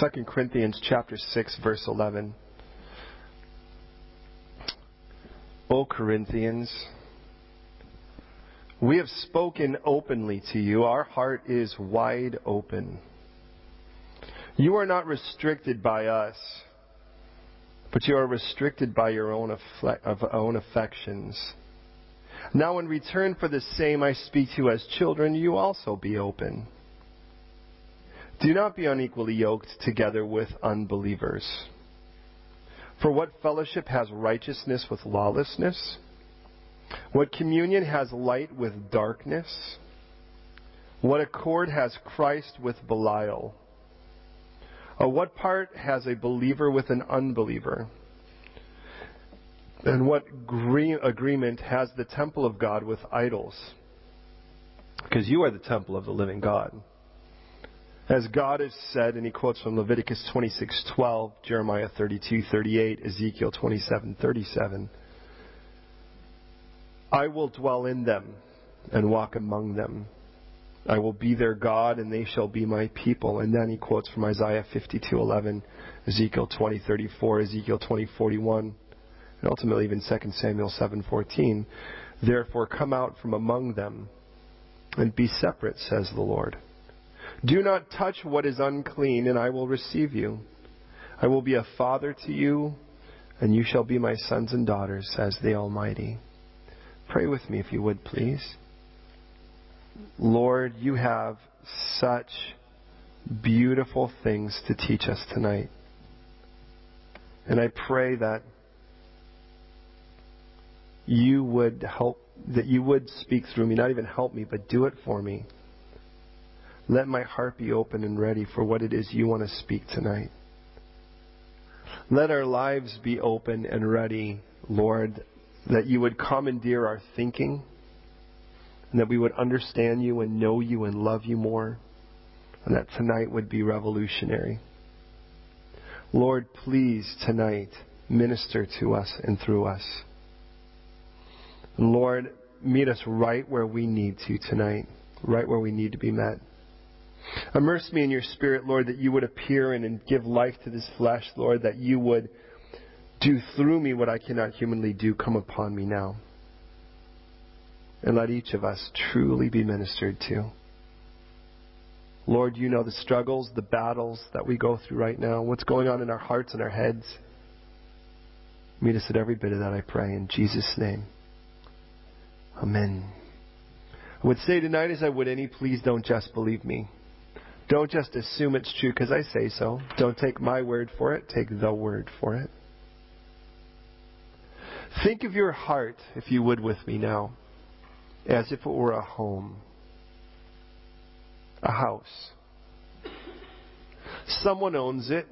2 Corinthians chapter 6 verse 11. O Corinthians, we have spoken openly to you. Our heart is wide open. You are not restricted by us, but you are restricted by your own, affle- own affections. Now, in return for the same I speak to you as children, you also be open. Do not be unequally yoked together with unbelievers. For what fellowship has righteousness with lawlessness? What communion has light with darkness? What accord has Christ with Belial? Or what part has a believer with an unbeliever? And what agreement has the temple of God with idols? Because you are the temple of the living God. As God has said, and he quotes from Leviticus 26:12, Jeremiah 32:38, Ezekiel 27:37, I will dwell in them and walk among them. I will be their God, and they shall be my people. And then he quotes from Isaiah 52:11, Ezekiel 20:34, Ezekiel 20:41, and ultimately even 2 Samuel 7:14. Therefore, come out from among them and be separate, says the Lord. Do not touch what is unclean, and I will receive you. I will be a father to you, and you shall be my sons and daughters, says the Almighty. Pray with me if you would, please. Lord, you have such beautiful things to teach us tonight. And I pray that you would help, that you would speak through me, not even help me, but do it for me. Let my heart be open and ready for what it is you want to speak tonight. Let our lives be open and ready, Lord, that you would commandeer our thinking, and that we would understand you and know you and love you more, and that tonight would be revolutionary. Lord, please tonight minister to us and through us. Lord, meet us right where we need to tonight, right where we need to be met. Immerse me in your spirit, Lord, that you would appear in and give life to this flesh, Lord, that you would do through me what I cannot humanly do. Come upon me now. And let each of us truly be ministered to. Lord, you know the struggles, the battles that we go through right now, what's going on in our hearts and our heads. Meet us at every bit of that, I pray, in Jesus' name. Amen. I would say tonight, as I would any, please don't just believe me. Don't just assume it's true because I say so. Don't take my word for it, take the word for it. Think of your heart, if you would, with me now, as if it were a home, a house. Someone owns it.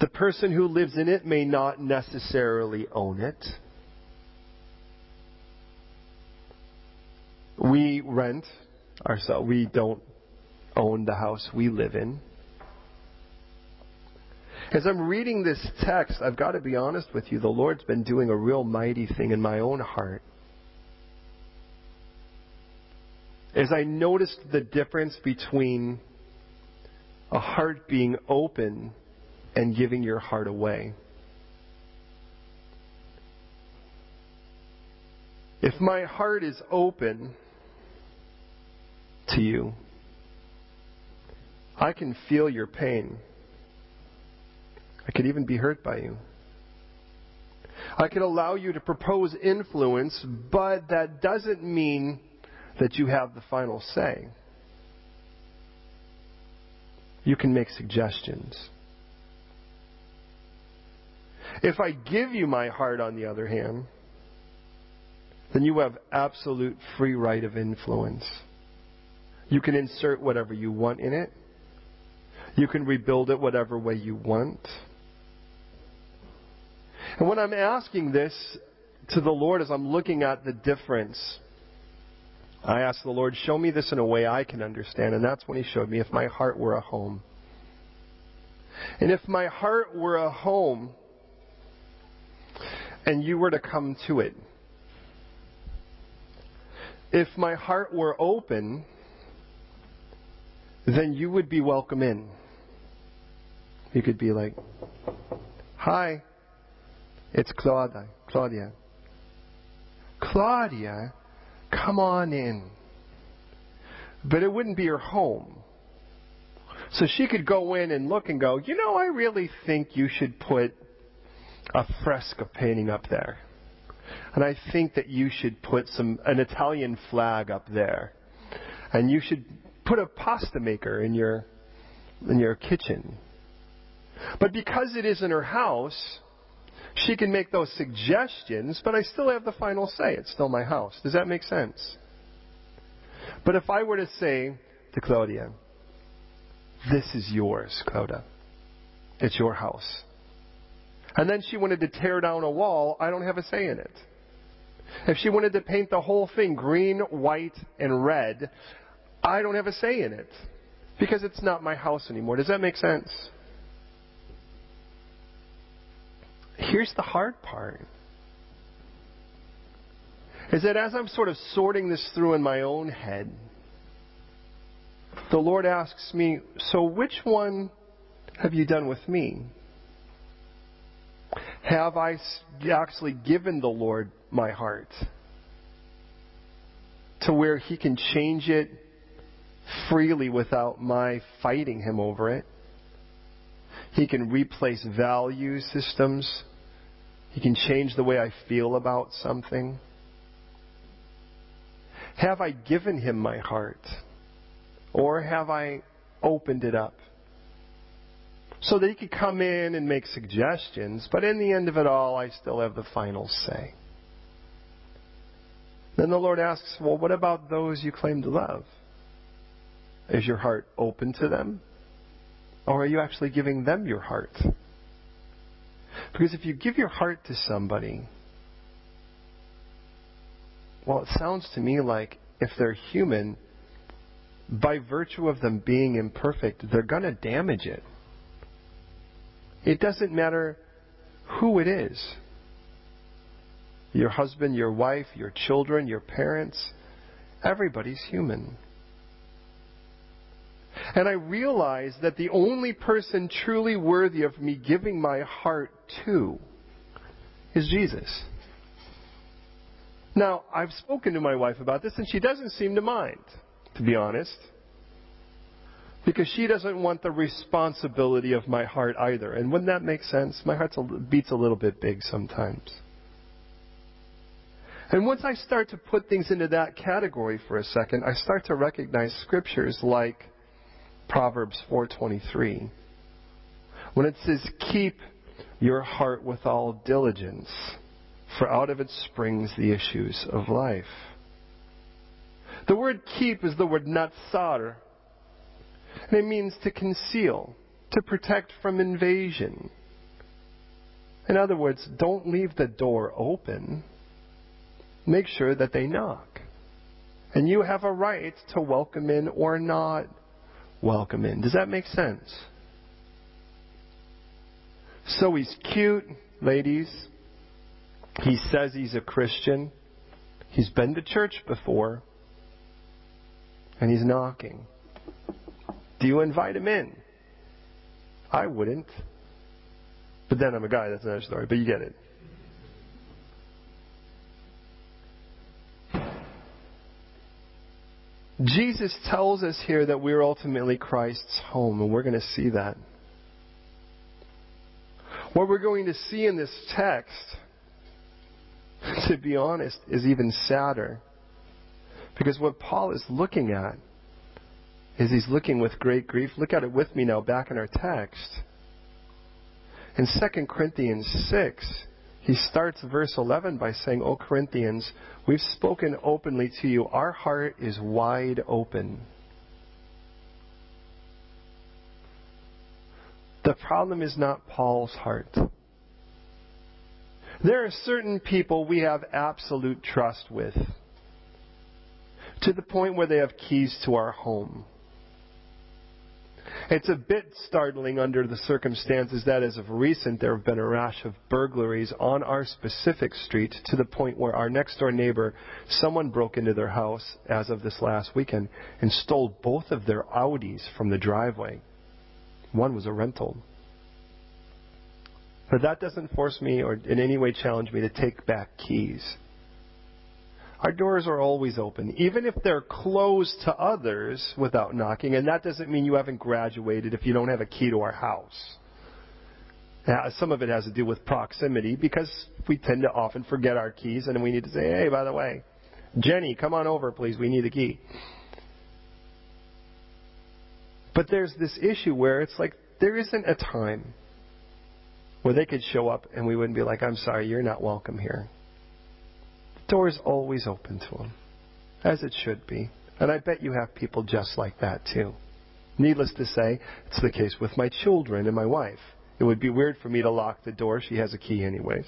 The person who lives in it may not necessarily own it. We rent ourselves. We don't own the house we live in. As I'm reading this text, I've got to be honest with you, the Lord's been doing a real mighty thing in my own heart. As I noticed the difference between a heart being open and giving your heart away. If my heart is open, to you. I can feel your pain. I could even be hurt by you. I could allow you to propose influence, but that doesn't mean that you have the final say. You can make suggestions. If I give you my heart, on the other hand, then you have absolute free right of influence. You can insert whatever you want in it. You can rebuild it whatever way you want. And when I'm asking this to the Lord as I'm looking at the difference, I ask the Lord, show me this in a way I can understand. And that's when He showed me if my heart were a home. And if my heart were a home and you were to come to it, if my heart were open, then you would be welcome in. You could be like, Hi, it's Claudia. Claudia. Claudia, come on in. But it wouldn't be her home. So she could go in and look and go, you know, I really think you should put a fresco painting up there. And I think that you should put some an Italian flag up there. And you should put a pasta maker in your in your kitchen. But because it is in her house, she can make those suggestions, but I still have the final say. It's still my house. Does that make sense? But if I were to say to Claudia, This is yours, Claudia. It's your house. And then she wanted to tear down a wall, I don't have a say in it. If she wanted to paint the whole thing green, white, and red, I don't have a say in it. Because it's not my house anymore. Does that make sense? Here's the hard part. Is that as I'm sort of sorting this through in my own head, the Lord asks me, So which one have you done with me? Have I actually given the Lord my heart to where He can change it freely without my fighting Him over it? He can replace value systems. He can change the way I feel about something. Have I given Him my heart? Or have I opened it up? so that he could come in and make suggestions, but in the end of it all, I still have the final say. Then the Lord asks, Well, what about those you claim to love? Is your heart open to them? Or are you actually giving them your heart? Because if you give your heart to somebody, well, it sounds to me like if they're human, by virtue of them being imperfect, they're going to damage it. It doesn't matter who it is your husband, your wife, your children, your parents. Everybody's human. And I realize that the only person truly worthy of me giving my heart to is Jesus. Now, I've spoken to my wife about this, and she doesn't seem to mind, to be honest because she doesn't want the responsibility of my heart either. And wouldn't that make sense? My heart beats a little bit big sometimes. And once I start to put things into that category for a second, I start to recognize scriptures like Proverbs 4:23. When it says keep your heart with all diligence, for out of it springs the issues of life. The word keep is the word natsar, and it means to conceal, to protect from invasion. In other words, don't leave the door open. Make sure that they knock. And you have a right to welcome in or not welcome in. Does that make sense? So he's cute, ladies. He says he's a Christian. He's been to church before. And he's knocking. Do you invite him in? I wouldn't. But then I'm a guy, that's another story, but you get it. Jesus tells us here that we're ultimately Christ's home, and we're going to see that. What we're going to see in this text, to be honest, is even sadder. Because what Paul is looking at is he's looking with great grief. Look at it with me now back in our text. In 2 Corinthians 6, he starts verse 11 by saying, O Corinthians, we've spoken openly to you. Our heart is wide open. The problem is not Paul's heart. There are certain people we have absolute trust with to the point where they have keys to our home. It's a bit startling under the circumstances that as of recent there have been a rash of burglaries on our specific street to the point where our next door neighbor, someone broke into their house as of this last weekend and stole both of their Audis from the driveway. One was a rental. But that doesn't force me or in any way challenge me to take back keys. Our doors are always open, even if they're closed to others without knocking, and that doesn't mean you haven't graduated if you don't have a key to our house. Now, some of it has to do with proximity because we tend to often forget our keys and we need to say, hey, by the way, Jenny, come on over, please. We need a key. But there's this issue where it's like there isn't a time where they could show up and we wouldn't be like, I'm sorry, you're not welcome here. Door is always open to them, as it should be. And I bet you have people just like that too. Needless to say, it's the case with my children and my wife. It would be weird for me to lock the door. She has a key anyways.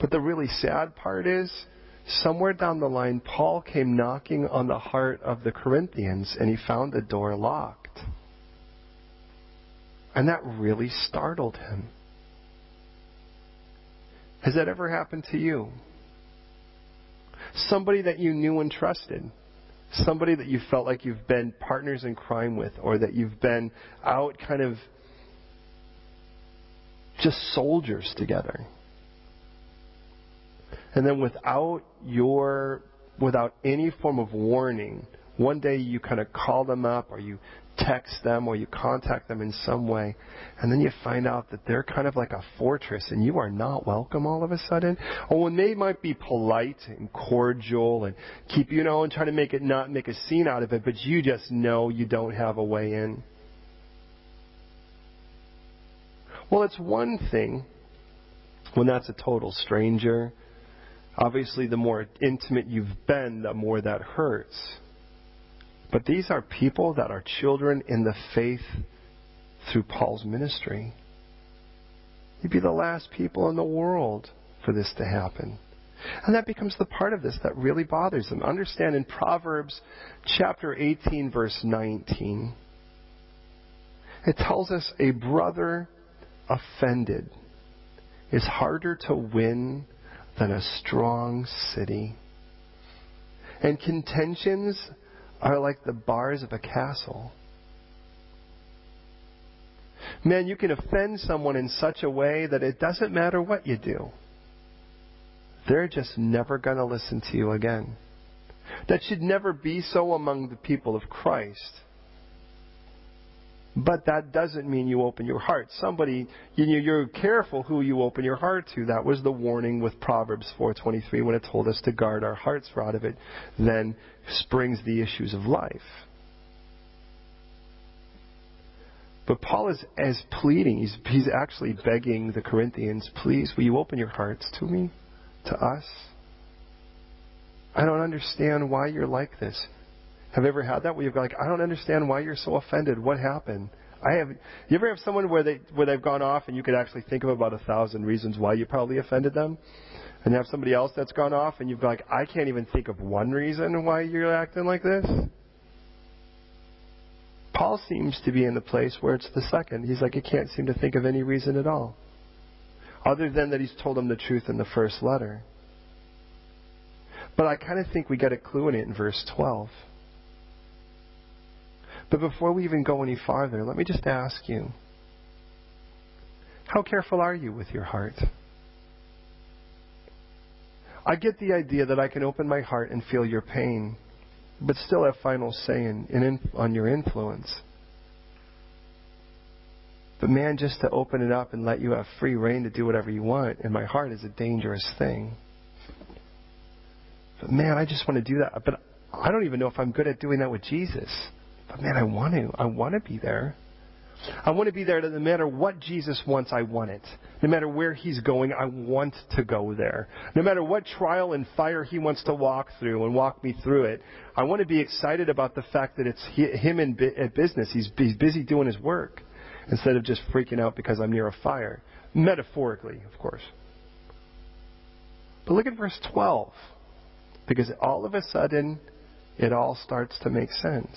But the really sad part is, somewhere down the line, Paul came knocking on the heart of the Corinthians and he found the door locked. And that really startled him. Has that ever happened to you? Somebody that you knew and trusted. Somebody that you felt like you've been partners in crime with, or that you've been out kind of just soldiers together. And then without your, without any form of warning, one day you kind of call them up or you text them or you contact them in some way, and then you find out that they're kind of like a fortress and you are not welcome all of a sudden. Or when they might be polite and cordial and keep, you know, and try to make it not make a scene out of it, but you just know you don't have a way in. Well, it's one thing when that's a total stranger. Obviously, the more intimate you've been, the more that hurts. But these are people that are children in the faith through Paul's ministry. You'd be the last people in the world for this to happen. And that becomes the part of this that really bothers them. Understand in Proverbs chapter 18, verse 19, it tells us a brother offended is harder to win than a strong city. And contentions are like the bars of a castle. Man, you can offend someone in such a way that it doesn't matter what you do. They're just never going to listen to you again. That should never be so among the people of Christ. But that doesn't mean you open your heart. Somebody, you know, you're careful who you open your heart to. That was the warning with Proverbs 4:23 when it told us to guard our hearts, for out of it then springs the issues of life. But Paul is as pleading. He's he's actually begging the Corinthians, please, will you open your hearts to me, to us? I don't understand why you're like this. Have you ever had that where you've gone like, I don't understand why you're so offended. What happened? I have. You ever have someone where they where they've gone off and you could actually think of about a thousand reasons why you probably offended them, and you have somebody else that's gone off and you've gone like, I can't even think of one reason why you're acting like this. Paul seems to be in the place where it's the second. He's like, he can't seem to think of any reason at all, other than that he's told them the truth in the first letter. But I kind of think we get a clue in it in verse 12. But before we even go any farther, let me just ask you how careful are you with your heart? I get the idea that I can open my heart and feel your pain, but still have final say in, in, on your influence. But man, just to open it up and let you have free reign to do whatever you want in my heart is a dangerous thing. But man, I just want to do that. But I don't even know if I'm good at doing that with Jesus. But man, I want to. I want to be there. I want to be there no matter what Jesus wants, I want it. No matter where he's going, I want to go there. No matter what trial and fire he wants to walk through and walk me through it, I want to be excited about the fact that it's him in business. He's busy doing his work instead of just freaking out because I'm near a fire. Metaphorically, of course. But look at verse 12. Because all of a sudden, it all starts to make sense.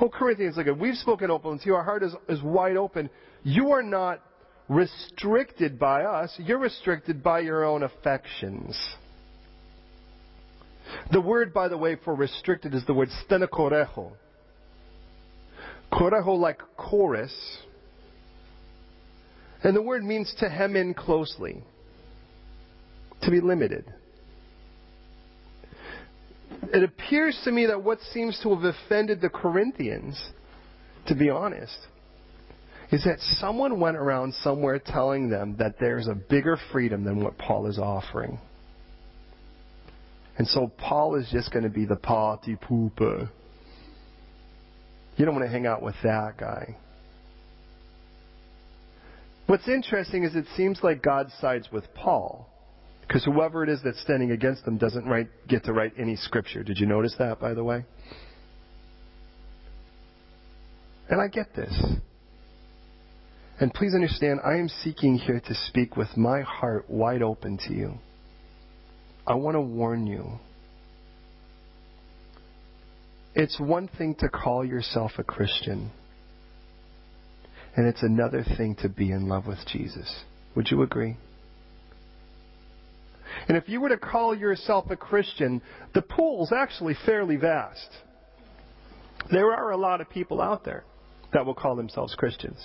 Oh, Corinthians, look at we've spoken openly to you. Our heart is, is wide open. You are not restricted by us. You're restricted by your own affections. The word, by the way, for restricted is the word stenekoreho. Koreho like chorus. And the word means to hem in closely, to be limited. It appears to me that what seems to have offended the Corinthians, to be honest, is that someone went around somewhere telling them that there's a bigger freedom than what Paul is offering. And so Paul is just going to be the party pooper. You don't want to hang out with that guy. What's interesting is it seems like God sides with Paul. Because whoever it is that's standing against them doesn't write, get to write any scripture. Did you notice that, by the way? And I get this. And please understand, I am seeking here to speak with my heart wide open to you. I want to warn you. It's one thing to call yourself a Christian, and it's another thing to be in love with Jesus. Would you agree? And if you were to call yourself a Christian, the pool's actually fairly vast. There are a lot of people out there that will call themselves Christians.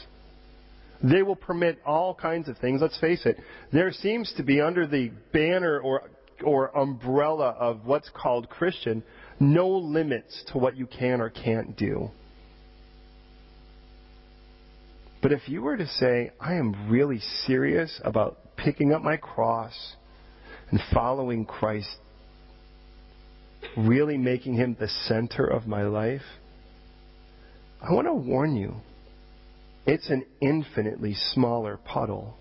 They will permit all kinds of things. Let's face it. There seems to be under the banner or or umbrella of what's called Christian, no limits to what you can or can't do. But if you were to say, I am really serious about picking up my cross and following Christ, really making him the center of my life, I want to warn you, it's an infinitely smaller puddle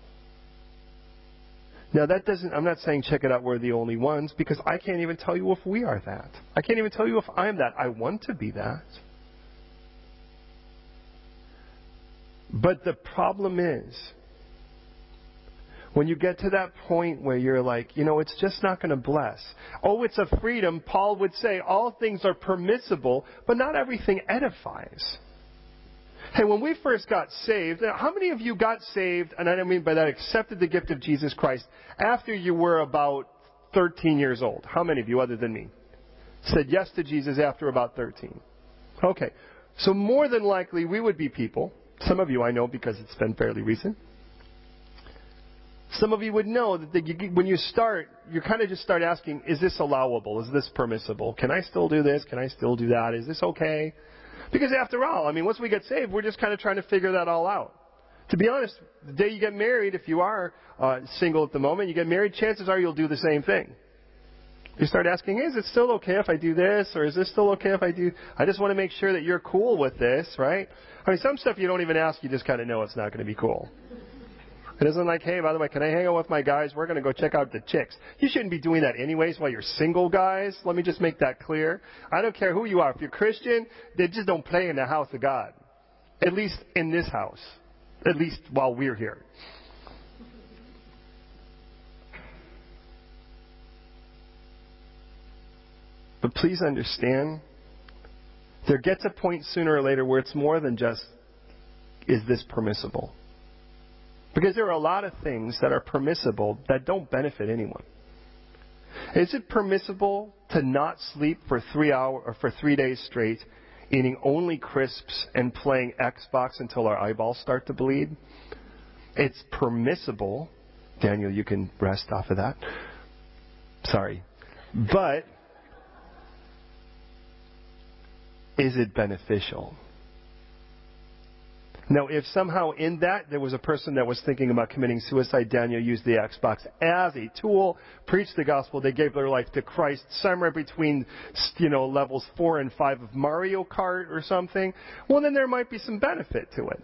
now that doesn't, I'm not saying check it out, we're the only ones, because I can't even tell you if we are that. I can't even tell you if I'm that. I want to be that. But the problem is, when you get to that point where you're like, you know, it's just not going to bless. Oh, it's a freedom. Paul would say all things are permissible, but not everything edifies. Hey, when we first got saved, how many of you got saved, and I don't mean by that accepted the gift of Jesus Christ, after you were about 13 years old? How many of you, other than me, said yes to Jesus after about 13? Okay. So more than likely, we would be people, some of you I know because it's been fairly recent. Some of you would know that you, when you start, you kind of just start asking, is this allowable? Is this permissible? Can I still do this? Can I still do that? Is this okay? Because after all, I mean, once we get saved, we're just kind of trying to figure that all out. To be honest, the day you get married, if you are uh, single at the moment, you get married, chances are you'll do the same thing. You start asking, is it still okay if I do this? Or is this still okay if I do? I just want to make sure that you're cool with this, right? I mean, some stuff you don't even ask, you just kind of know it's not going to be cool. It isn't like, hey, by the way, can I hang out with my guys? We're going to go check out the chicks. You shouldn't be doing that anyways while you're single, guys. Let me just make that clear. I don't care who you are. If you're Christian, they just don't play in the house of God. At least in this house. At least while we're here. But please understand, there gets a point sooner or later where it's more than just, is this permissible? Because there are a lot of things that are permissible that don't benefit anyone. Is it permissible to not sleep for three hours or for three days straight, eating only crisps and playing Xbox until our eyeballs start to bleed? It's permissible. Daniel, you can rest off of that. Sorry. But is it beneficial? Now, if somehow in that there was a person that was thinking about committing suicide, Daniel used the Xbox as a tool, preached the gospel, they gave their life to Christ, somewhere between, you know, levels four and five of Mario Kart or something, well, then there might be some benefit to it.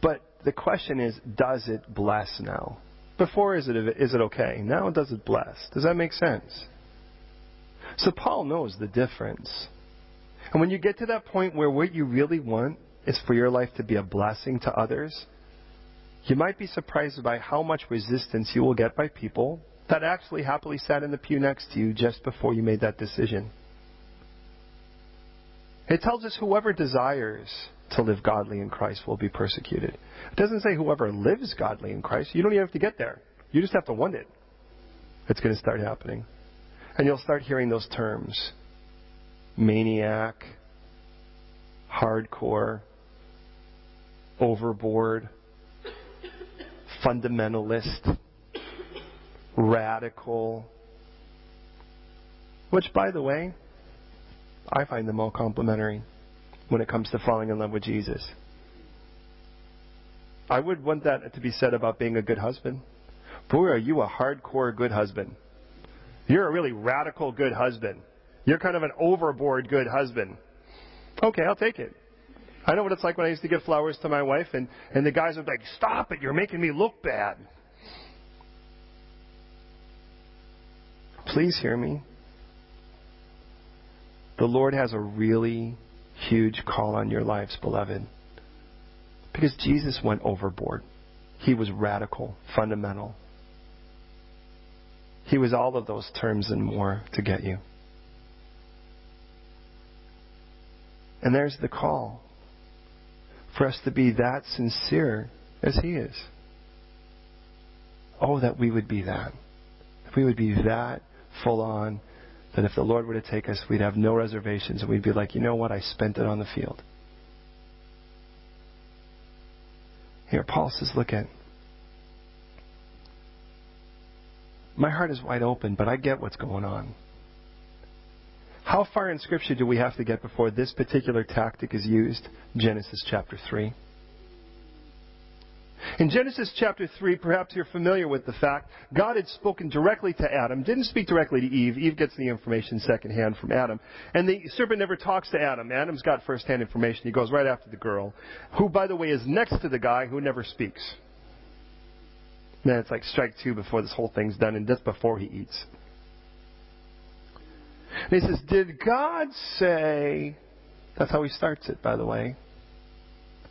But the question is, does it bless now? Before, is it, is it okay? Now, does it bless? Does that make sense? So Paul knows the difference. And when you get to that point where what you really want is for your life to be a blessing to others, you might be surprised by how much resistance you will get by people that actually happily sat in the pew next to you just before you made that decision. It tells us whoever desires to live godly in Christ will be persecuted. It doesn't say whoever lives godly in Christ. You don't even have to get there. You just have to want it. It's going to start happening. And you'll start hearing those terms maniac, hardcore, overboard, fundamentalist, radical. Which, by the way, I find them all complimentary when it comes to falling in love with Jesus. I would want that to be said about being a good husband. Boy, are you a hardcore good husband. You're a really radical good husband. You're kind of an overboard good husband. Okay, I'll take it. I know what it's like when I used to give flowers to my wife, and, and the guys would be like, Stop it, you're making me look bad. Please hear me. The Lord has a really huge call on your lives, beloved. Because Jesus went overboard. He was radical, fundamental. He was all of those terms and more to get you. And there's the call for us to be that sincere as He is. Oh, that we would be that. If we would be that full on, that if the Lord were to take us, we'd have no reservations and we'd be like, you know what? I spent it on the field. Here, Paul says, look at. My heart is wide open, but I get what's going on. How far in Scripture do we have to get before this particular tactic is used? Genesis chapter 3. In Genesis chapter 3, perhaps you're familiar with the fact God had spoken directly to Adam, didn't speak directly to Eve. Eve gets the information secondhand from Adam. And the serpent never talks to Adam. Adam's got firsthand information. He goes right after the girl, who, by the way, is next to the guy who never speaks. Then it's like strike two before this whole thing's done, and just before he eats. And he says, Did God say. That's how he starts it, by the way.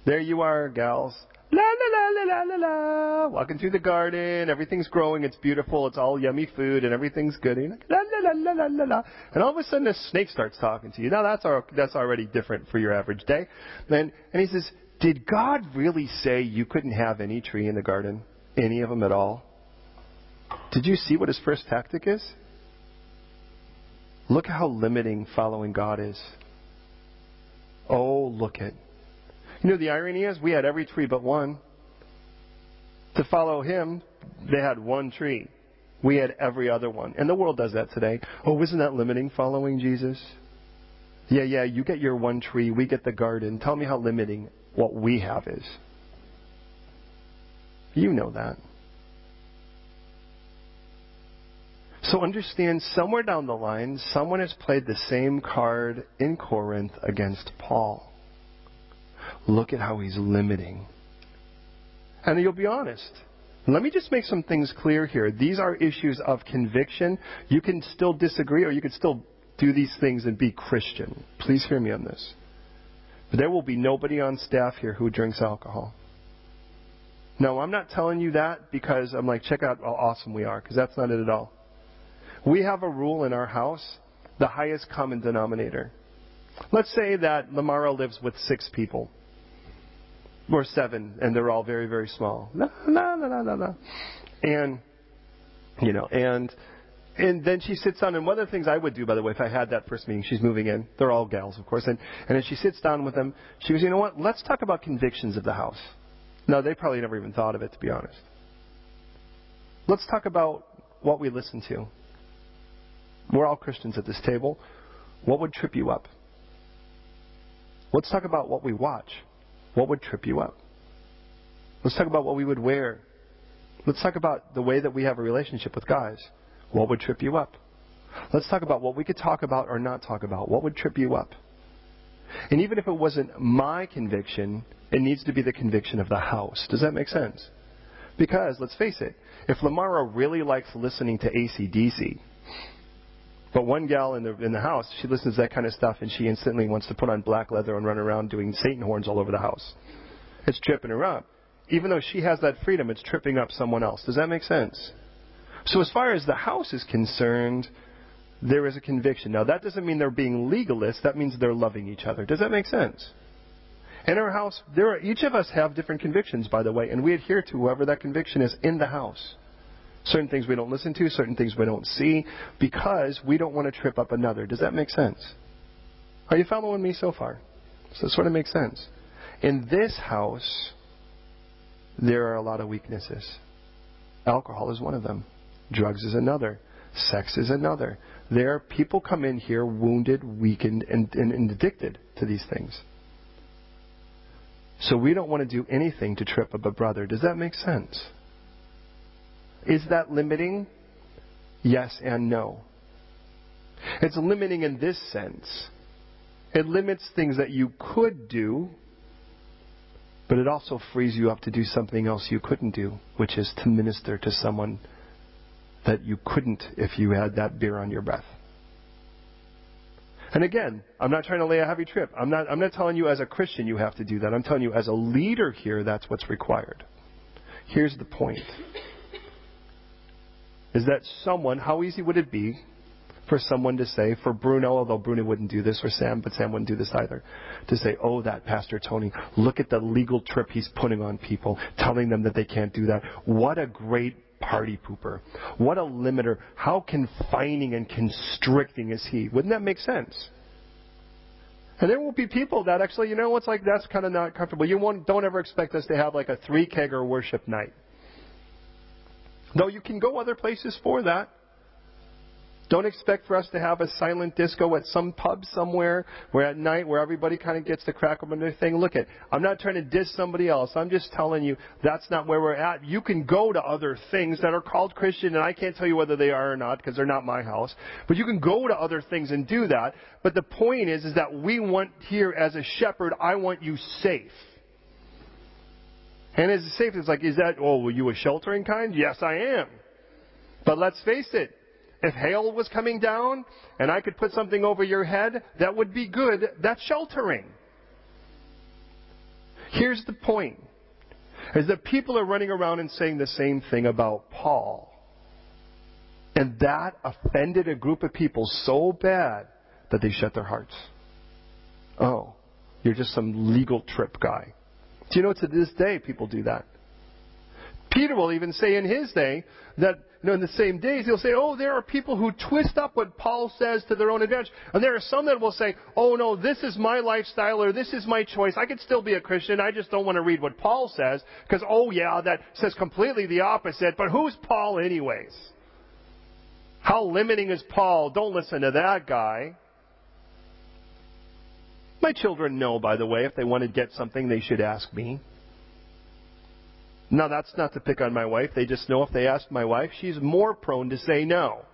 There you are, gals. La la la la la la la. Walking through the garden, everything's growing, it's beautiful, it's all yummy food, and everything's good. And la la la la la la. And all of a sudden, a snake starts talking to you. Now that's our, that's already different for your average day. And and he says, "Did God really say you couldn't have any tree in the garden, any of them at all?" Did you see what his first tactic is? Look at how limiting following God is. Oh, look at. You know, the irony is, we had every tree but one. To follow him, they had one tree. We had every other one. And the world does that today. Oh, isn't that limiting following Jesus? Yeah, yeah, you get your one tree, we get the garden. Tell me how limiting what we have is. You know that. So understand somewhere down the line, someone has played the same card in Corinth against Paul. Look at how he's limiting. And you'll be honest. Let me just make some things clear here. These are issues of conviction. You can still disagree or you can still do these things and be Christian. Please hear me on this. But there will be nobody on staff here who drinks alcohol. No, I'm not telling you that because I'm like, check out how awesome we are, because that's not it at all. We have a rule in our house the highest common denominator. Let's say that Lamara lives with six people, or seven, and they're all very, very small. No, no, no, no, no. And, you know, and and then she sits down, and one of the things I would do, by the way, if I had that first meeting, she's moving in. They're all gals, of course. And, and as she sits down with them, she goes, you know what? Let's talk about convictions of the house. No, they probably never even thought of it, to be honest. Let's talk about what we listen to. We're all Christians at this table. What would trip you up? Let's talk about what we watch. What would trip you up? Let's talk about what we would wear. Let's talk about the way that we have a relationship with guys. What would trip you up? Let's talk about what we could talk about or not talk about. What would trip you up? And even if it wasn't my conviction, it needs to be the conviction of the house. Does that make sense? Because, let's face it, if Lamara really likes listening to ACDC, but one gal in the in the house, she listens to that kind of stuff, and she instantly wants to put on black leather and run around doing Satan horns all over the house. It's tripping her up. Even though she has that freedom, it's tripping up someone else. Does that make sense? So as far as the house is concerned, there is a conviction. Now, that doesn't mean they're being legalists. That means they're loving each other. Does that make sense? In our house, there are, each of us have different convictions, by the way, and we adhere to whoever that conviction is in the house. Certain things we don't listen to, certain things we don't see, because we don't want to trip up another. Does that make sense? Are you following me so far? So it sort of makes sense. In this house, there are a lot of weaknesses. Alcohol is one of them. Drugs is another. Sex is another. There, people come in here wounded, weakened, and, and, and addicted to these things. So we don't want to do anything to trip up a brother. Does that make sense? Is that limiting? Yes and no. It's limiting in this sense. It limits things that you could do, but it also frees you up to do something else you couldn't do, which is to minister to someone that you couldn't if you had that beer on your breath. And again, I'm not trying to lay a heavy trip. I'm not, I'm not telling you as a Christian you have to do that. I'm telling you as a leader here, that's what's required. Here's the point. Is that someone, how easy would it be for someone to say, for Bruno, although Bruno wouldn't do this, or Sam, but Sam wouldn't do this either, to say, oh, that Pastor Tony, look at the legal trip he's putting on people, telling them that they can't do that. What a great party pooper. What a limiter. How confining and constricting is he? Wouldn't that make sense? And there will be people that actually, you know what's like, that's kind of not comfortable. You won't, don't ever expect us to have like a three kegger worship night. Though you can go other places for that. Don't expect for us to have a silent disco at some pub somewhere where at night where everybody kind of gets to crack open their thing. Look at, I'm not trying to diss somebody else. I'm just telling you that's not where we're at. You can go to other things that are called Christian, and I can't tell you whether they are or not because they're not my house. But you can go to other things and do that. But the point is, is that we want here as a shepherd, I want you safe. And as a safe, it's like, is that, oh, were you a sheltering kind? Yes, I am. But let's face it, if hail was coming down and I could put something over your head, that would be good. That's sheltering. Here's the point. Is that people are running around and saying the same thing about Paul. And that offended a group of people so bad that they shut their hearts. Oh, you're just some legal trip guy. Do you know to this day people do that? Peter will even say in his day that you know, in the same days, he'll say, oh, there are people who twist up what Paul says to their own advantage. And there are some that will say, oh, no, this is my lifestyle or this is my choice. I could still be a Christian. I just don't want to read what Paul says because, oh, yeah, that says completely the opposite. But who's Paul anyways? How limiting is Paul? Don't listen to that guy. My children know, by the way, if they want to get something, they should ask me. Now, that's not to pick on my wife. They just know if they ask my wife, she's more prone to say no.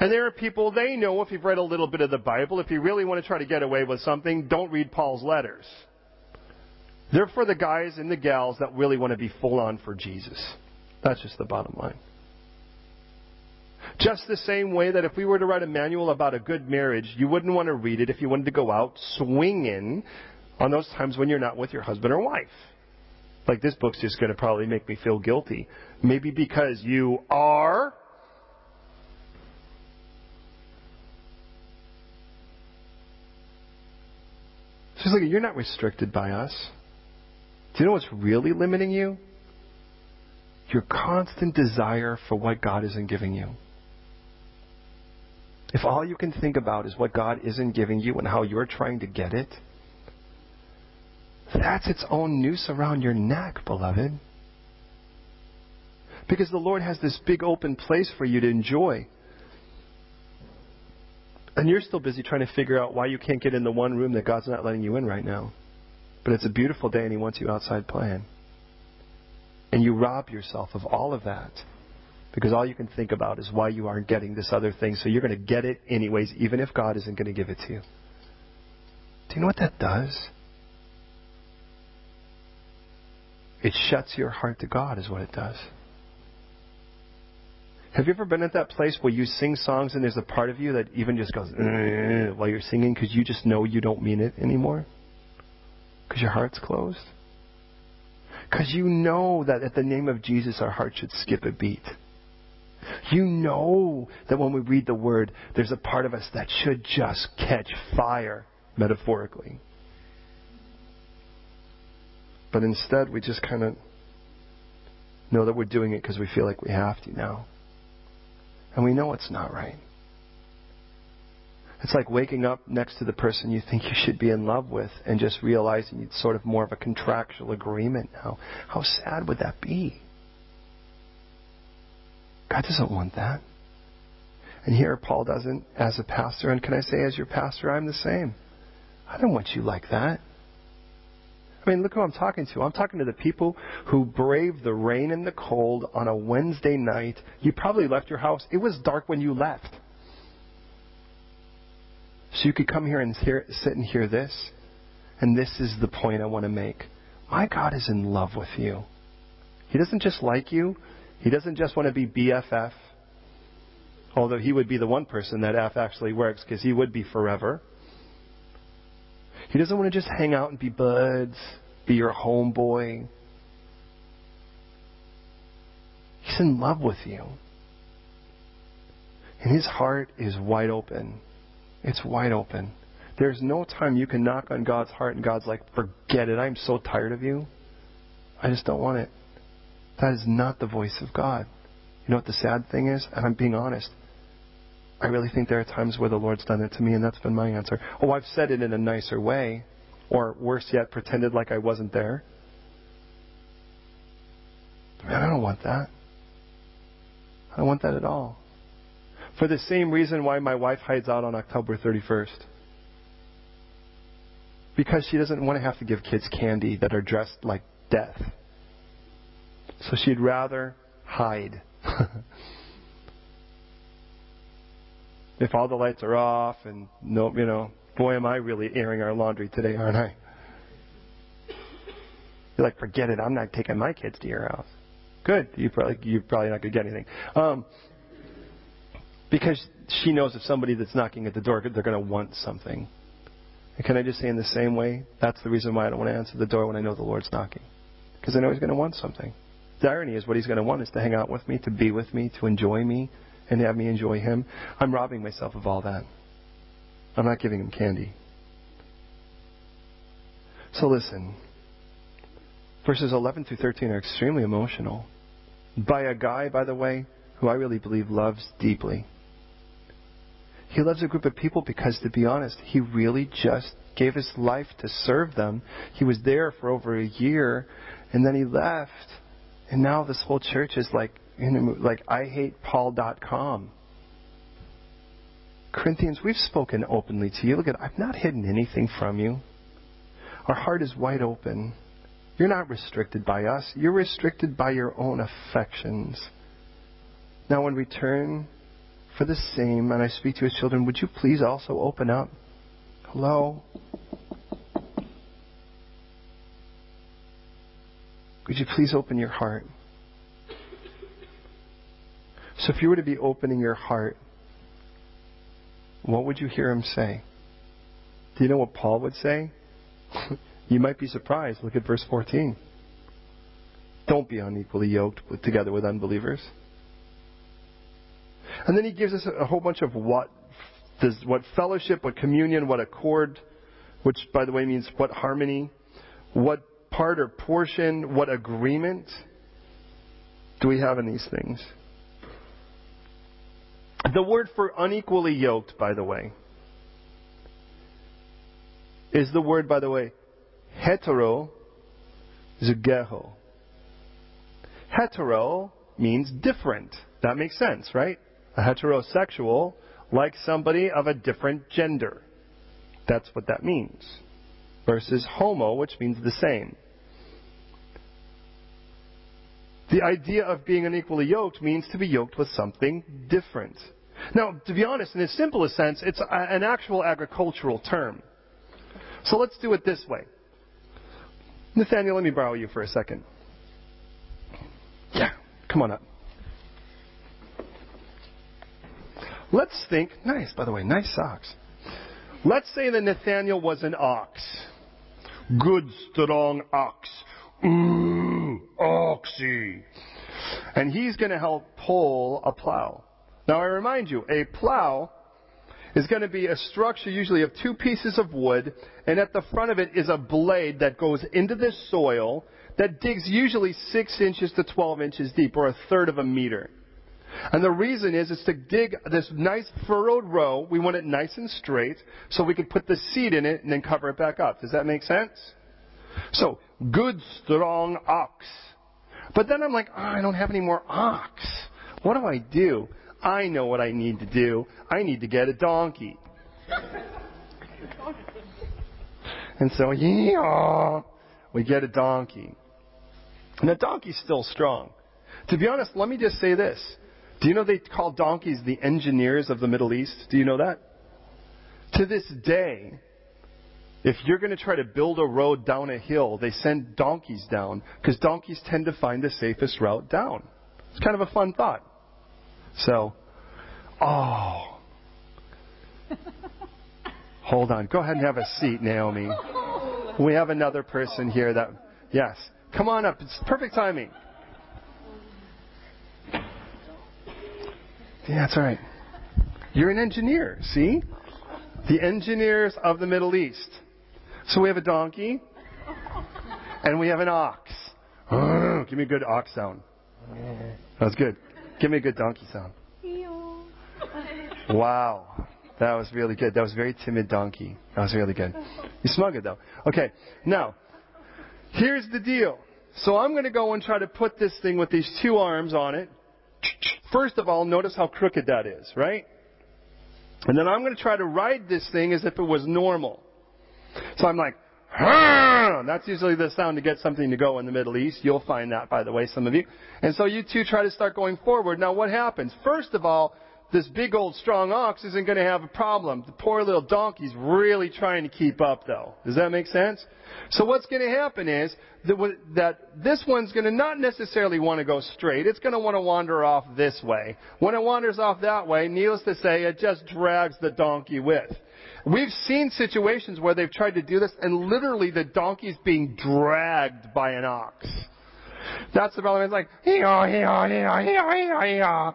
And there are people, they know if you've read a little bit of the Bible, if you really want to try to get away with something, don't read Paul's letters. They're for the guys and the gals that really want to be full on for Jesus. That's just the bottom line. Just the same way that if we were to write a manual about a good marriage, you wouldn't want to read it if you wanted to go out swinging on those times when you're not with your husband or wife. Like this book's just going to probably make me feel guilty. Maybe because you are. She's like, you're not restricted by us. Do you know what's really limiting you? Your constant desire for what God isn't giving you. If all you can think about is what God isn't giving you and how you're trying to get it, that's its own noose around your neck, beloved. Because the Lord has this big open place for you to enjoy. And you're still busy trying to figure out why you can't get in the one room that God's not letting you in right now. But it's a beautiful day and He wants you outside playing. And you rob yourself of all of that because all you can think about is why you aren't getting this other thing. So you're going to get it anyways, even if God isn't going to give it to you. Do you know what that does? It shuts your heart to God, is what it does. Have you ever been at that place where you sing songs and there's a part of you that even just goes uh, while you're singing because you just know you don't mean it anymore? Because your heart's closed? Because you know that at the name of Jesus our heart should skip a beat. You know that when we read the Word, there's a part of us that should just catch fire, metaphorically. But instead, we just kind of know that we're doing it because we feel like we have to now. And we know it's not right. It's like waking up next to the person you think you should be in love with and just realizing it's sort of more of a contractual agreement now. How sad would that be? God doesn't want that. And here Paul doesn't as a pastor. And can I say, as your pastor, I'm the same. I don't want you like that. I mean, look who I'm talking to. I'm talking to the people who braved the rain and the cold on a Wednesday night. You probably left your house. It was dark when you left. So you could come here and hear, sit and hear this. And this is the point I want to make. My God is in love with you. He doesn't just like you, He doesn't just want to be BFF, although He would be the one person that F actually works because He would be forever. He doesn't want to just hang out and be buds, be your homeboy. He's in love with you. And his heart is wide open. It's wide open. There's no time you can knock on God's heart and God's like, forget it. I'm so tired of you. I just don't want it. That is not the voice of God. You know what the sad thing is? And I'm being honest. I really think there are times where the Lord's done it to me, and that's been my answer. Oh, I've said it in a nicer way, or worse yet, pretended like I wasn't there. Man, I don't want that. I don't want that at all. For the same reason why my wife hides out on October 31st. Because she doesn't want to have to give kids candy that are dressed like death. So she'd rather hide. if all the lights are off and no, you know, boy, am I really airing our laundry today, aren't I? You're like, forget it. I'm not taking my kids to your house. Good. You probably you're probably not gonna get anything. Um, because she knows if somebody that's knocking at the door, they're going to want something. And can I just say in the same way, that's the reason why I don't want to answer the door when I know the Lord's knocking. Because I know He's going to want something. The irony is what He's going to want is to hang out with me, to be with me, to enjoy me, and have me enjoy Him. I'm robbing myself of all that. I'm not giving Him candy. So listen. Verses 11 through 13 are extremely emotional. By a guy, by the way, who I really believe loves deeply. He loves a group of people because, to be honest, he really just gave his life to serve them. He was there for over a year, and then he left. And now this whole church is like, you know, like IHatePaul.com. Corinthians, we've spoken openly to you. Look at, I've not hidden anything from you. Our heart is wide open. You're not restricted by us. You're restricted by your own affections. Now, when we turn for the same and I speak to his children, would you please also open up? Hello? Would you please open your heart? So, if you were to be opening your heart, what would you hear him say? Do you know what Paul would say? you might be surprised. Look at verse 14. Don't be unequally yoked with, together with unbelievers. And then he gives us a whole bunch of what does what fellowship, what communion, what accord, which by the way means what harmony, what part or portion, what agreement do we have in these things? The word for unequally yoked, by the way, is the word, by the way, hetero zugeho. Hetero means different. That makes sense, right? a heterosexual like somebody of a different gender. That's what that means. Versus homo, which means the same. The idea of being unequally yoked means to be yoked with something different. Now, to be honest, in its simplest sense, it's an actual agricultural term. So let's do it this way. Nathaniel, let me borrow you for a second. Yeah, come on up. Let's think, nice, by the way, nice socks. Let's say that Nathaniel was an ox. Good, strong ox. Ooh, oxy. And he's going to help pull a plow. Now I remind you, a plow is going to be a structure usually of two pieces of wood, and at the front of it is a blade that goes into the soil that digs usually 6 inches to 12 inches deep, or a third of a meter. And the reason is, it's to dig this nice furrowed row. We want it nice and straight, so we could put the seed in it and then cover it back up. Does that make sense? So, good, strong ox. But then I'm like, oh, I don't have any more ox. What do I do? I know what I need to do. I need to get a donkey. and so, yeah, we get a donkey. And the donkey's still strong. To be honest, let me just say this. Do you know they call donkeys the engineers of the Middle East? Do you know that? To this day, if you're going to try to build a road down a hill, they send donkeys down because donkeys tend to find the safest route down. It's kind of a fun thought. So, oh. Hold on. Go ahead and have a seat, Naomi. We have another person here that, yes. Come on up. It's perfect timing. Yeah, that's all right. You're an engineer, see? The engineers of the Middle East. So we have a donkey, and we have an ox. Oh, give me a good ox sound. That was good. Give me a good donkey sound. Wow. That was really good. That was a very timid donkey. That was really good. You smell good though. Okay. Now, here's the deal. So I'm going to go and try to put this thing with these two arms on it. First of all, notice how crooked that is, right? And then I'm going to try to ride this thing as if it was normal. So I'm like! That's usually the sound to get something to go in the Middle East. You'll find that, by the way, some of you. And so you two try to start going forward. Now what happens? First of all, this big old strong ox isn't going to have a problem. The poor little donkey's really trying to keep up though. Does that make sense? So what's going to happen is that this one's going to not necessarily want to go straight. It's going to want to wander off this way. When it wanders off that way, needless to say, it just drags the donkey with. We've seen situations where they've tried to do this and literally the donkey's being dragged by an ox. That's the problem. It's like, hee-haw, hee-haw, hee-haw, hee-haw, hee-haw, hee-haw.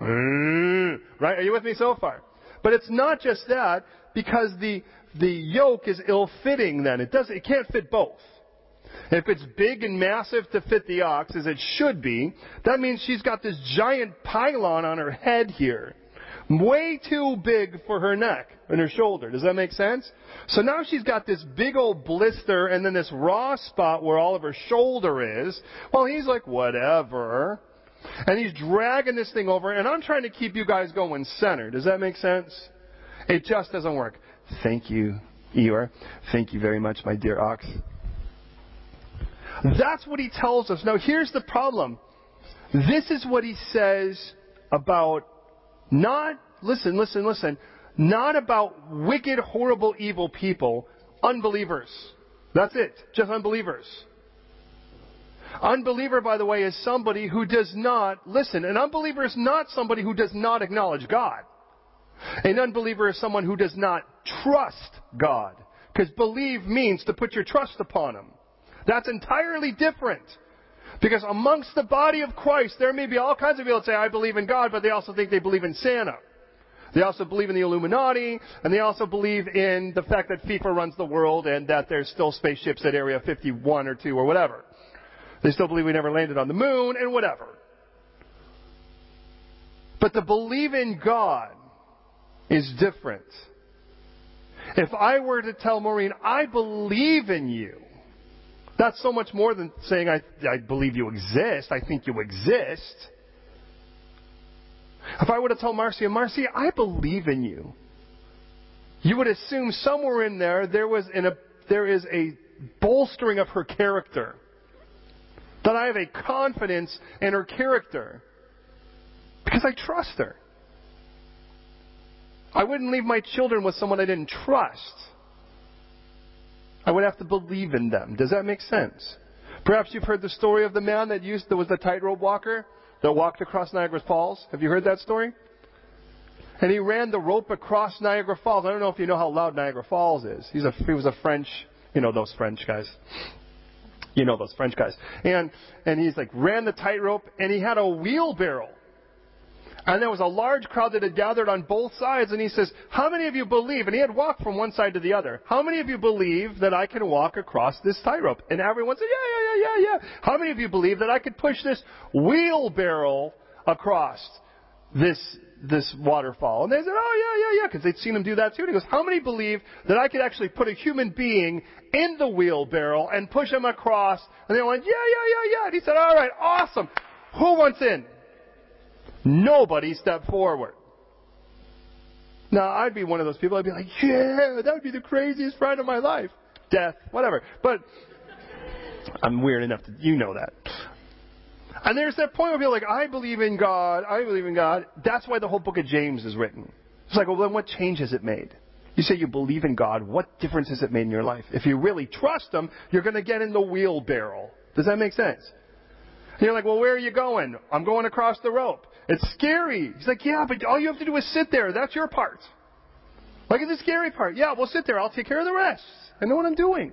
Mm. Right? Are you with me so far? But it's not just that, because the, the yoke is ill-fitting then. It does, it can't fit both. If it's big and massive to fit the ox, as it should be, that means she's got this giant pylon on her head here. Way too big for her neck and her shoulder. Does that make sense? So now she's got this big old blister and then this raw spot where all of her shoulder is. Well, he's like, whatever. And he's dragging this thing over, and I'm trying to keep you guys going center. Does that make sense? It just doesn't work. Thank you, Eeyore. Thank you very much, my dear ox. That's what he tells us. Now, here's the problem. This is what he says about not, listen, listen, listen, not about wicked, horrible, evil people, unbelievers. That's it. Just unbelievers. Unbeliever, by the way, is somebody who does not listen. An unbeliever is not somebody who does not acknowledge God. An unbeliever is someone who does not trust God. Because believe means to put your trust upon Him. That's entirely different. Because amongst the body of Christ, there may be all kinds of people that say, I believe in God, but they also think they believe in Santa. They also believe in the Illuminati, and they also believe in the fact that FIFA runs the world and that there's still spaceships at Area 51 or 2 or whatever. They still believe we never landed on the moon and whatever. But to believe in God is different. If I were to tell Maureen, I believe in you, that's so much more than saying, I, I believe you exist, I think you exist. If I were to tell Marcia, Marcia, I believe in you, you would assume somewhere in there there was in a, there is a bolstering of her character. That I have a confidence in her character. Because I trust her. I wouldn't leave my children with someone I didn't trust. I would have to believe in them. Does that make sense? Perhaps you've heard the story of the man that used that was the tightrope walker that walked across Niagara Falls. Have you heard that story? And he ran the rope across Niagara Falls. I don't know if you know how loud Niagara Falls is. He's a, he was a French, you know those French guys. You know those French guys. And, and he's like, ran the tightrope, and he had a wheelbarrow. And there was a large crowd that had gathered on both sides, and he says, How many of you believe? And he had walked from one side to the other. How many of you believe that I can walk across this tightrope? And everyone said, Yeah, yeah, yeah, yeah, yeah. How many of you believe that I could push this wheelbarrow across this this waterfall. And they said, oh, yeah, yeah, yeah, because they'd seen him do that too. And he goes, how many believe that I could actually put a human being in the wheelbarrow and push him across? And they went, yeah, yeah, yeah, yeah. And he said, all right, awesome. Who wants in? Nobody stepped forward. Now, I'd be one of those people. I'd be like, yeah, that would be the craziest ride of my life. Death, whatever. But I'm weird enough to, you know that. And there's that point where people are like, I believe in God, I believe in God. That's why the whole book of James is written. It's like, well, then what change has it made? You say you believe in God, what difference has it made in your life? If you really trust Him, you're going to get in the wheelbarrow. Does that make sense? And you're like, well, where are you going? I'm going across the rope. It's scary. He's like, yeah, but all you have to do is sit there. That's your part. Like, at the scary part. Yeah, we'll sit there. I'll take care of the rest. I know what I'm doing.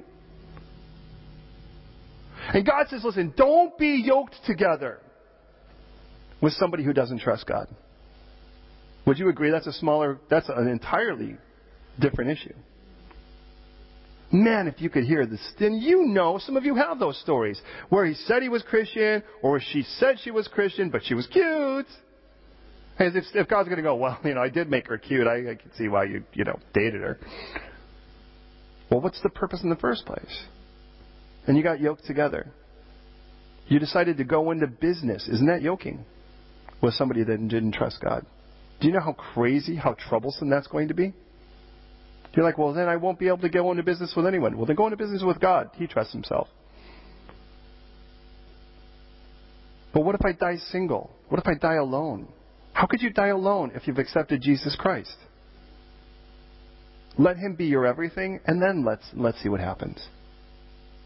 And God says, listen, don't be yoked together with somebody who doesn't trust God. Would you agree that's a smaller, that's an entirely different issue? Man, if you could hear this, then you know, some of you have those stories where he said he was Christian or she said she was Christian, but she was cute. As if, if God's going to go, well, you know, I did make her cute. I, I can see why you, you know, dated her. Well, what's the purpose in the first place? and you got yoked together. You decided to go into business. Isn't that yoking? With somebody that didn't trust God. Do you know how crazy, how troublesome that's going to be? You're like, well, then I won't be able to go into business with anyone. Well, then go into business with God. He trusts himself. But what if I die single? What if I die alone? How could you die alone if you've accepted Jesus Christ? Let him be your everything, and then let's, let's see what happens.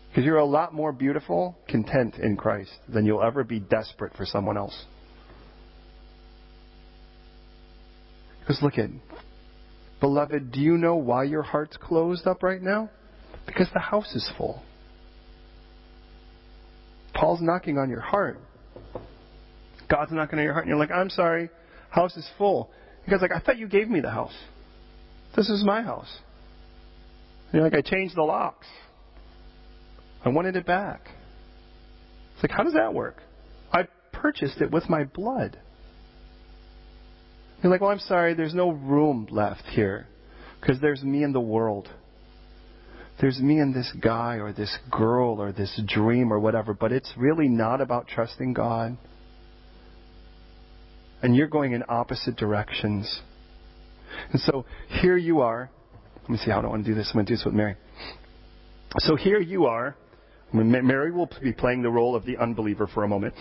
Because you're a lot more beautiful, content in Christ than you'll ever be desperate for someone else. Because look at, beloved, do you know why your heart's closed up right now? Because the house is full. Paul's knocking on your heart. God's knocking on your heart, and you're like, I'm sorry, house is full. God's like, I thought you gave me the house. This is my house. And you're like, I changed the locks. I wanted it back. It's like, how does that work? I purchased it with my blood. You're like, well, I'm sorry, there's no room left here because there's me in the world. There's me and this guy or this girl or this dream or whatever, but it's really not about trusting God. And you're going in opposite directions. And so here you are. Let me see I don't want to do this. I'm going to do this with Mary. So here you are Mary will be playing the role of the unbeliever for a moment.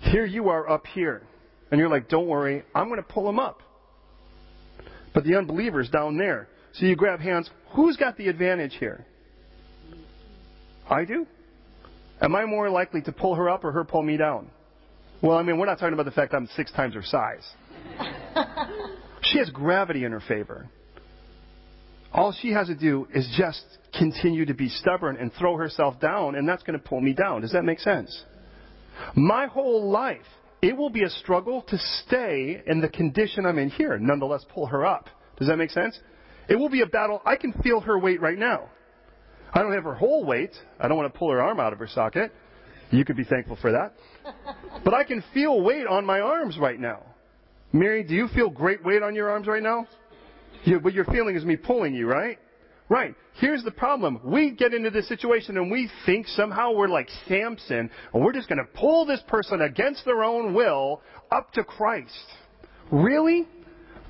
Here you are up here, and you're like, don't worry, I'm going to pull him up. But the unbeliever's down there. So you grab hands. Who's got the advantage here? I do? Am I more likely to pull her up or her pull me down? Well, I mean, we're not talking about the fact I'm six times her size. she has gravity in her favor. All she has to do is just continue to be stubborn and throw herself down, and that's going to pull me down. Does that make sense? My whole life, it will be a struggle to stay in the condition I'm in here, nonetheless pull her up. Does that make sense? It will be a battle. I can feel her weight right now. I don't have her whole weight. I don't want to pull her arm out of her socket. You could be thankful for that. But I can feel weight on my arms right now. Mary, do you feel great weight on your arms right now? You, what you're feeling is me pulling you, right? Right. Here's the problem. We get into this situation and we think somehow we're like Samson and we're just going to pull this person against their own will up to Christ. Really?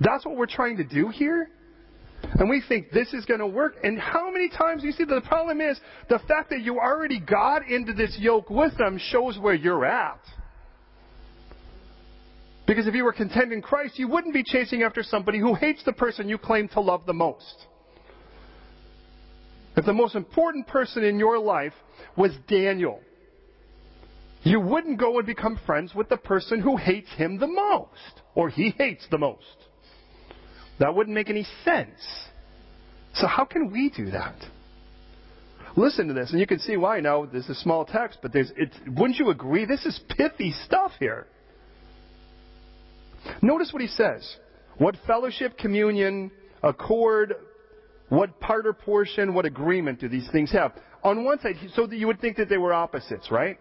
That's what we're trying to do here? And we think this is going to work. And how many times you see the problem is the fact that you already got into this yoke with them shows where you're at. Because if you were content in Christ, you wouldn't be chasing after somebody who hates the person you claim to love the most. If the most important person in your life was Daniel, you wouldn't go and become friends with the person who hates him the most, or he hates the most. That wouldn't make any sense. So, how can we do that? Listen to this, and you can see why now. This is small text, but there's, wouldn't you agree? This is pithy stuff here. Notice what he says. What fellowship, communion, accord, what part or portion, what agreement do these things have? On one side, so that you would think that they were opposites, right?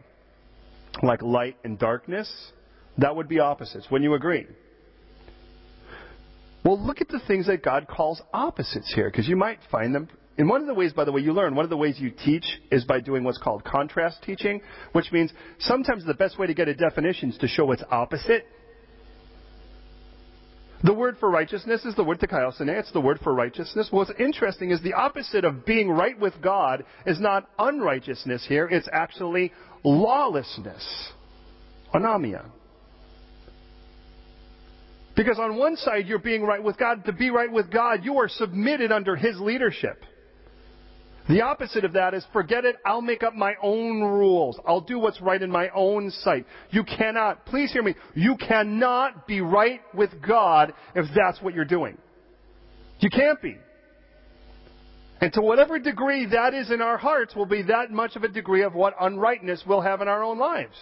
Like light and darkness. That would be opposites. Wouldn't you agree? Well, look at the things that God calls opposites here, because you might find them. And one of the ways, by the way, you learn, one of the ways you teach is by doing what's called contrast teaching, which means sometimes the best way to get a definition is to show what's opposite. The word for righteousness is the word dikaiosune. It's the word for righteousness. What's interesting is the opposite of being right with God is not unrighteousness here. It's actually lawlessness. Anomia. Because on one side, you're being right with God. To be right with God, you are submitted under His leadership. The opposite of that is forget it, I'll make up my own rules. I'll do what's right in my own sight. You cannot, please hear me, you cannot be right with God if that's what you're doing. You can't be. And to whatever degree that is in our hearts will be that much of a degree of what unrightness we'll have in our own lives.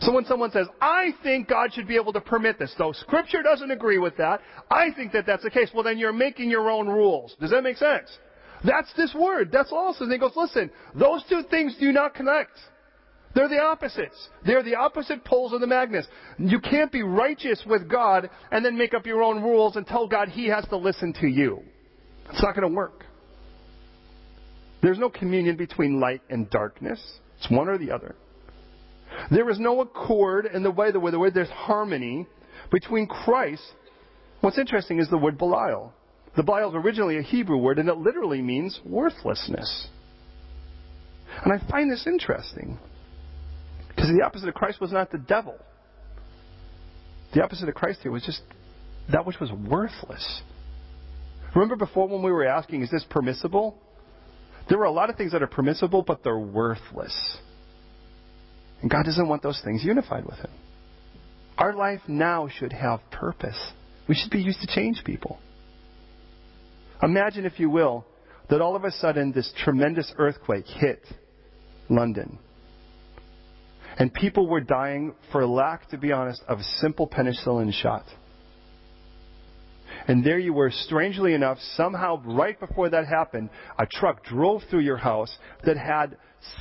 So when someone says, I think God should be able to permit this, though Scripture doesn't agree with that, I think that that's the case. Well, then you're making your own rules. Does that make sense? That's this word. That's also. And he goes, listen, those two things do not connect. They're the opposites. They're the opposite poles of the magnets. You can't be righteous with God and then make up your own rules and tell God He has to listen to you. It's not going to work. There's no communion between light and darkness. It's one or the other. There is no accord in the way the way the way there's harmony between Christ. What's interesting is the word Belial. The Belial is originally a Hebrew word, and it literally means worthlessness. And I find this interesting. Because the opposite of Christ was not the devil. The opposite of Christ here was just that which was worthless. Remember before when we were asking, is this permissible? There were a lot of things that are permissible, but they're worthless. And God doesn't want those things unified with Him. Our life now should have purpose. We should be used to change people. Imagine, if you will, that all of a sudden this tremendous earthquake hit London. And people were dying for lack, to be honest, of a simple penicillin shot. And there you were, strangely enough, somehow right before that happened, a truck drove through your house that had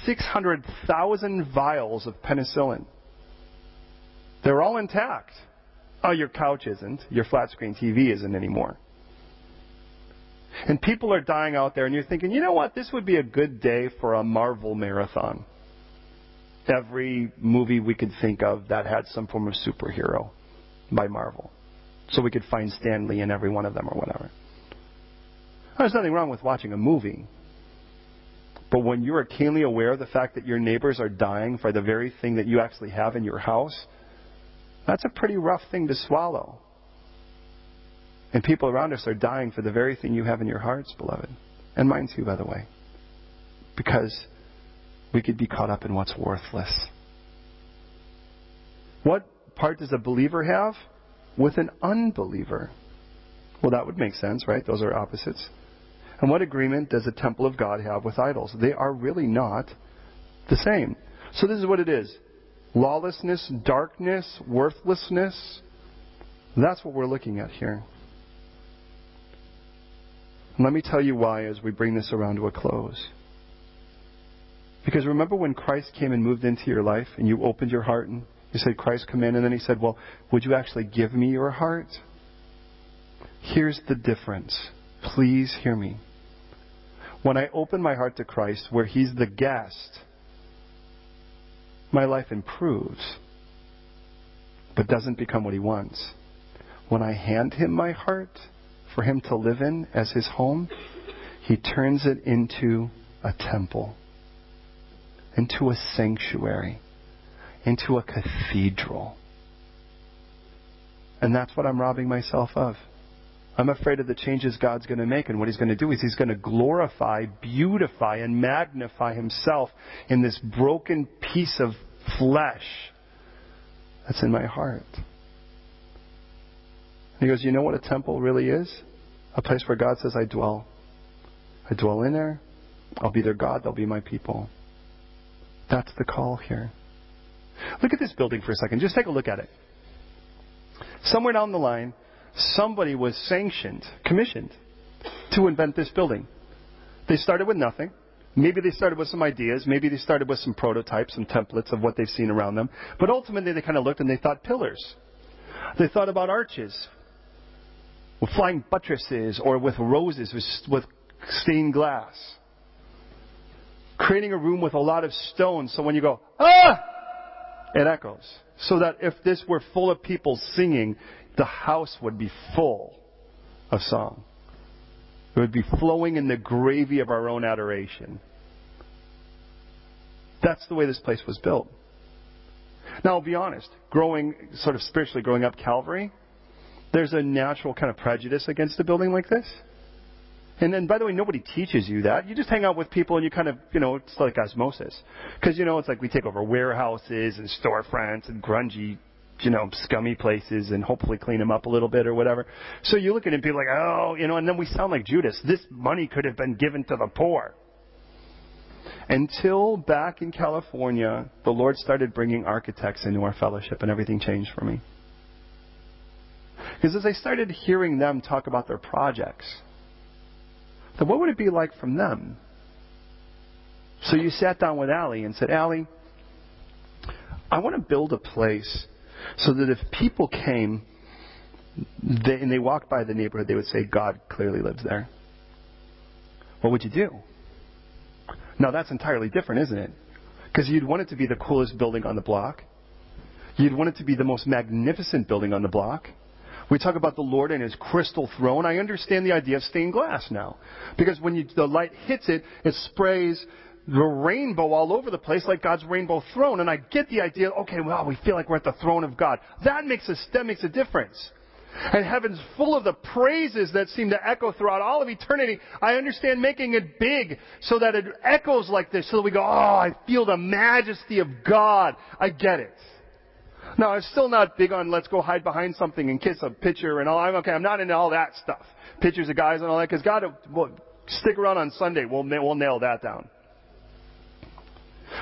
600,000 vials of penicillin. They're all intact. Oh, your couch isn't. Your flat screen TV isn't anymore. And people are dying out there, and you're thinking, you know what? This would be a good day for a Marvel marathon. Every movie we could think of that had some form of superhero by Marvel. So we could find Stan Lee in every one of them or whatever. There's nothing wrong with watching a movie. But when you're keenly aware of the fact that your neighbors are dying for the very thing that you actually have in your house, that's a pretty rough thing to swallow. And people around us are dying for the very thing you have in your hearts, beloved. And mine too, by the way. Because we could be caught up in what's worthless. What part does a believer have with an unbeliever? Well, that would make sense, right? Those are opposites. And what agreement does the temple of God have with idols? They are really not the same. So this is what it is lawlessness, darkness, worthlessness. That's what we're looking at here. Let me tell you why as we bring this around to a close. Because remember when Christ came and moved into your life and you opened your heart and you said, Christ, come in, and then he said, Well, would you actually give me your heart? Here's the difference. Please hear me. When I open my heart to Christ, where he's the guest, my life improves, but doesn't become what he wants. When I hand him my heart, for him to live in as his home, he turns it into a temple, into a sanctuary, into a cathedral. And that's what I'm robbing myself of. I'm afraid of the changes God's going to make, and what He's going to do is He's going to glorify, beautify, and magnify Himself in this broken piece of flesh that's in my heart. He goes, You know what a temple really is? A place where God says, I dwell. I dwell in there. I'll be their God, they'll be my people. That's the call here. Look at this building for a second. Just take a look at it. Somewhere down the line, somebody was sanctioned, commissioned to invent this building. They started with nothing. Maybe they started with some ideas. Maybe they started with some prototypes, some templates of what they've seen around them. But ultimately, they kind of looked and they thought pillars. They thought about arches with flying buttresses or with roses with, stained glass. Creating a room with a lot of stones so when you go, ah, it echoes. So that if this were full of people singing, the house would be full of song. It would be flowing in the gravy of our own adoration. That's the way this place was built. Now, I'll be honest, growing, sort of spiritually growing up Calvary, there's a natural kind of prejudice against a building like this. And then, by the way, nobody teaches you that. You just hang out with people and you kind of, you know, it's like osmosis. Because, you know, it's like we take over warehouses and storefronts and grungy you know, scummy places and hopefully clean them up a little bit or whatever. So you look at it and be like, oh, you know, and then we sound like Judas. This money could have been given to the poor. Until back in California, the Lord started bringing architects into our fellowship and everything changed for me. Because as I started hearing them talk about their projects, then what would it be like from them? So you sat down with Allie and said, Allie, I want to build a place so that if people came they, and they walked by the neighborhood, they would say, God clearly lives there. What would you do? Now, that's entirely different, isn't it? Because you'd want it to be the coolest building on the block. You'd want it to be the most magnificent building on the block. We talk about the Lord and His crystal throne. I understand the idea of stained glass now. Because when you, the light hits it, it sprays the rainbow all over the place like God's rainbow throne. And I get the idea, okay, well, we feel like we're at the throne of God. That makes a, that makes a difference. And heaven's full of the praises that seem to echo throughout all of eternity. I understand making it big so that it echoes like this, so that we go, oh, I feel the majesty of God. I get it. Now, I'm still not big on let's go hide behind something and kiss a picture and all. I'm okay. I'm not into all that stuff. Pictures of guys and all that, because God, will stick around on Sunday. We'll, we'll nail that down.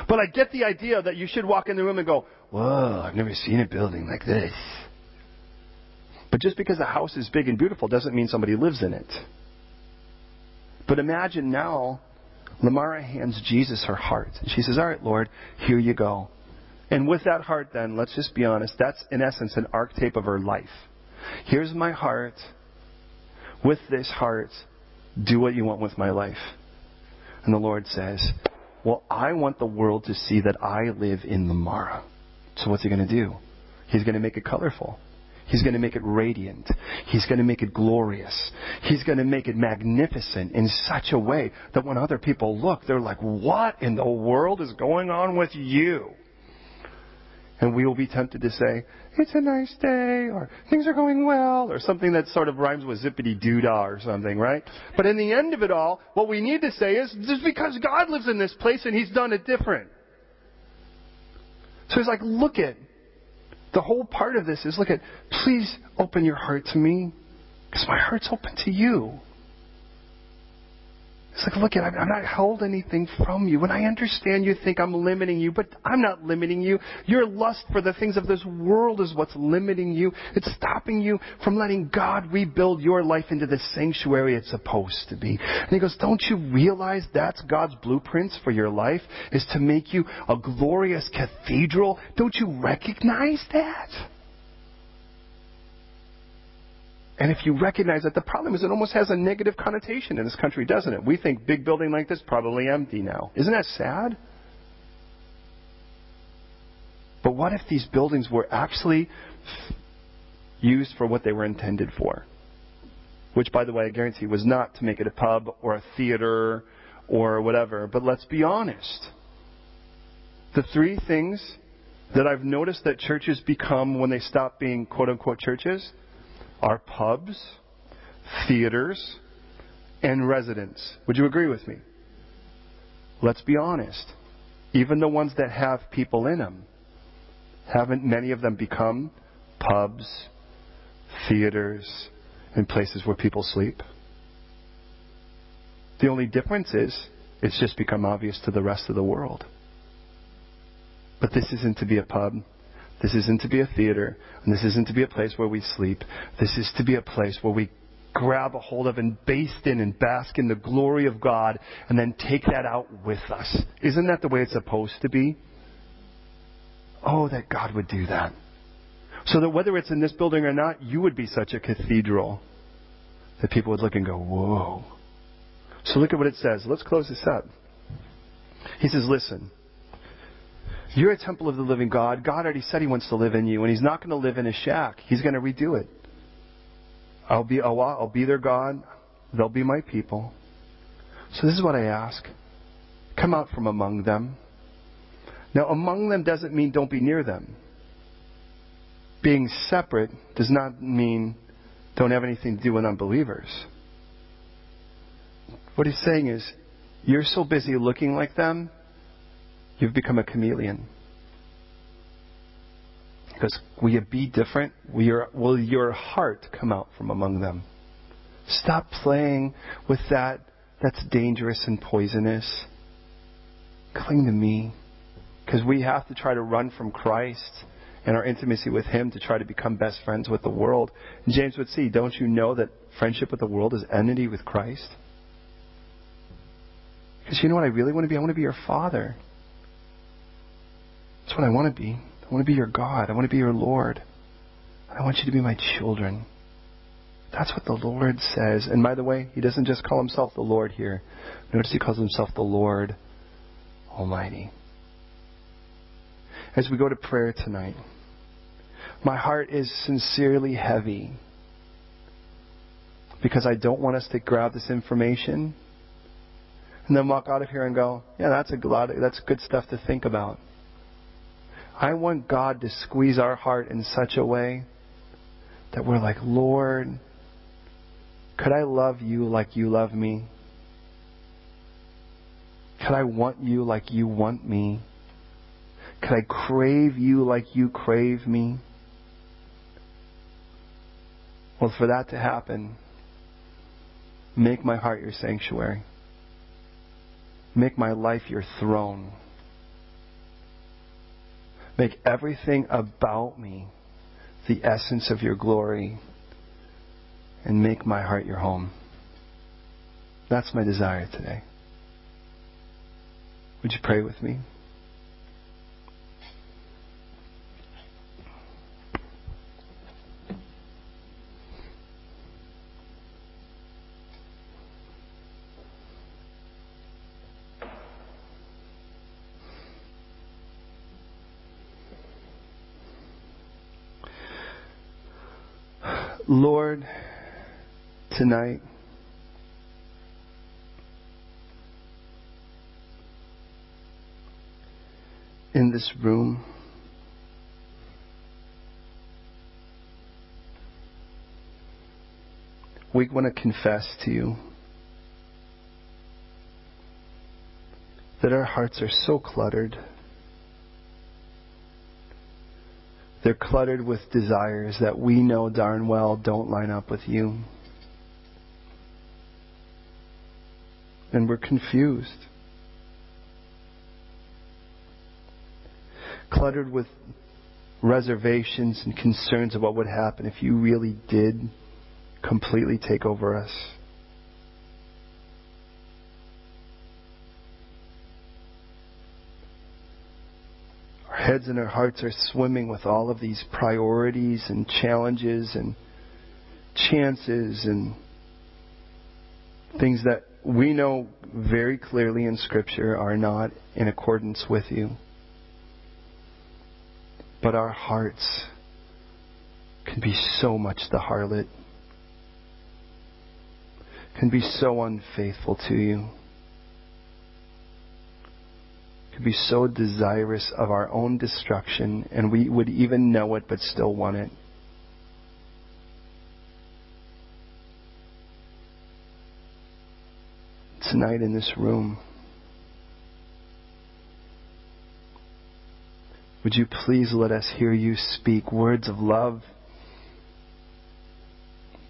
But I get the idea that you should walk in the room and go, whoa, I've never seen a building like this. But just because a house is big and beautiful doesn't mean somebody lives in it. But imagine now, Lamara hands Jesus her heart. She says, All right, Lord, here you go. And with that heart, then, let's just be honest, that's in essence an archetype of her life. Here's my heart. With this heart, do what you want with my life. And the Lord says, well, I want the world to see that I live in Lamara. So what's he going to do? He's going to make it colorful. He's going to make it radiant. He's going to make it glorious. He's going to make it magnificent in such a way that when other people look, they're like, what in the world is going on with you? And we will be tempted to say, it's a nice day, or things are going well, or something that sort of rhymes with zippity doo-dah or something, right? But in the end of it all, what we need to say is, just because God lives in this place and He's done it different. So He's like, look at, the whole part of this is look at, please open your heart to me, because my heart's open to you. It's like, look, I'm not held anything from you. When I understand you think I'm limiting you, but I'm not limiting you. Your lust for the things of this world is what's limiting you. It's stopping you from letting God rebuild your life into the sanctuary it's supposed to be. And he goes, don't you realize that's God's blueprints for your life? Is to make you a glorious cathedral? Don't you recognize that? And if you recognize that, the problem is it almost has a negative connotation in this country, doesn't it? We think big building like this probably empty now. Isn't that sad? But what if these buildings were actually used for what they were intended for? Which, by the way, I guarantee was not to make it a pub or a theater or whatever. But let's be honest. The three things that I've noticed that churches become when they stop being quote unquote churches are pubs, theaters, and residents. Would you agree with me? Let's be honest. Even the ones that have people in them, haven't many of them become pubs, theaters, and places where people sleep? The only difference is it's just become obvious to the rest of the world. But this isn't to be a pub. This isn't to be a theater. And this isn't to be a place where we sleep. This is to be a place where we grab a hold of and baste in and bask in the glory of God and then take that out with us. Isn't that the way it's supposed to be? Oh, that God would do that. So that whether it's in this building or not, you would be such a cathedral that people would look and go, whoa. So look at what it says. Let's close this up. He says, listen. You're a temple of the living God. God already said He wants to live in you, and He's not going to live in a shack. He's going to redo it. I'll be oh, Allah. I'll be their God. They'll be my people. So this is what I ask: Come out from among them. Now, among them doesn't mean don't be near them. Being separate does not mean don't have anything to do with unbelievers. What he's saying is, you're so busy looking like them, you've become a chameleon. Because will you be different? Will your, will your heart come out from among them? Stop playing with that. That's dangerous and poisonous. Cling to me. Because we have to try to run from Christ and our intimacy with Him to try to become best friends with the world. And James would see, don't you know that friendship with the world is enmity with Christ? Because you know what I really want to be? I want to be your father. That's what I want to be. I want to be your God. I want to be your Lord. I want you to be my children. That's what the Lord says. And by the way, He doesn't just call Himself the Lord here. Notice He calls Himself the Lord Almighty. As we go to prayer tonight, my heart is sincerely heavy because I don't want us to grab this information and then walk out of here and go, yeah, that's a lot. Of, that's good stuff to think about. I want God to squeeze our heart in such a way that we're like, Lord, could I love you like you love me? Could I want you like you want me? Could I crave you like you crave me? Well, for that to happen, make my heart your sanctuary. Make my life your throne. Make everything about me the essence of your glory and make my heart your home. That's my desire today. Would you pray with me? Lord, tonight, in this room, we want to confess to you that our hearts are so cluttered. They're cluttered with desires that we know darn well don't line up with you. And we're confused. Cluttered with reservations and concerns of what would happen if you really did completely take over us. Heads and our hearts are swimming with all of these priorities and challenges and chances and things that we know very clearly in Scripture are not in accordance with you. But our hearts can be so much the harlot, can be so unfaithful to you could be so desirous of our own destruction, and we would even know it but still want it. Tonight in this room, would you please let us hear you speak words of love?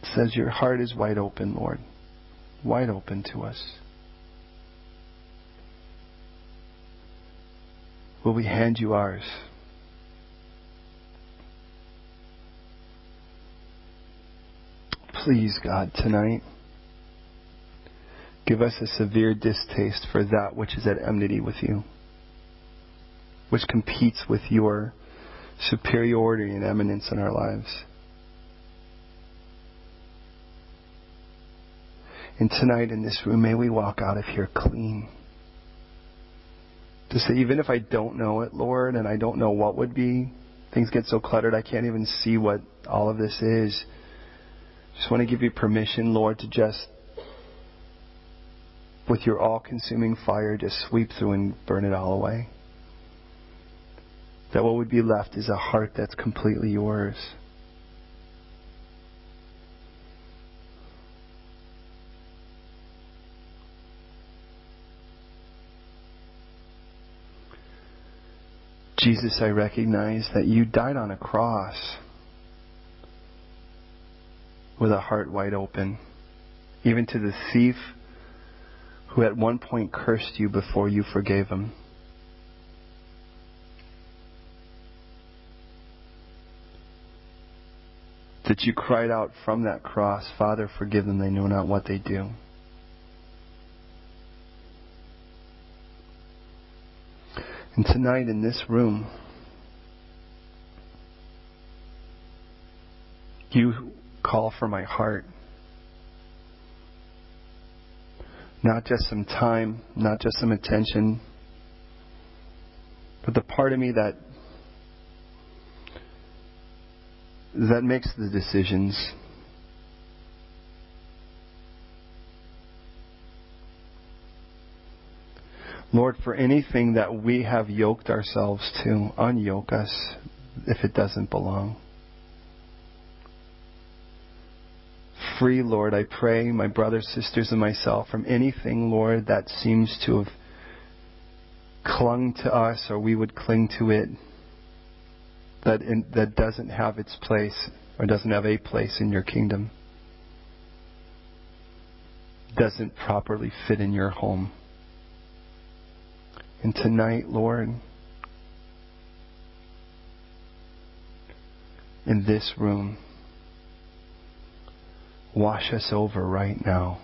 It says your heart is wide open, Lord, wide open to us. Will we hand you ours? Please, God, tonight, give us a severe distaste for that which is at enmity with you, which competes with your superiority and eminence in our lives. And tonight in this room, may we walk out of here clean. To say, even if I don't know it, Lord, and I don't know what would be, things get so cluttered I can't even see what all of this is. Just want to give you permission, Lord, to just, with your all consuming fire, just sweep through and burn it all away. That what would be left is a heart that's completely yours. Jesus, I recognize that you died on a cross with a heart wide open, even to the thief who at one point cursed you before you forgave him. That you cried out from that cross, Father, forgive them, they know not what they do. And tonight in this room, you call for my heart. Not just some time, not just some attention, but the part of me that that makes the decisions. Lord, for anything that we have yoked ourselves to, unyoke us if it doesn't belong. free, Lord. I pray, my brothers, sisters, and myself, from anything, Lord, that seems to have clung to us or we would cling to it that, in, that doesn't have its place or doesn't have a place in your kingdom, doesn't properly fit in your home. And tonight, Lord, in this room, Wash us over right now.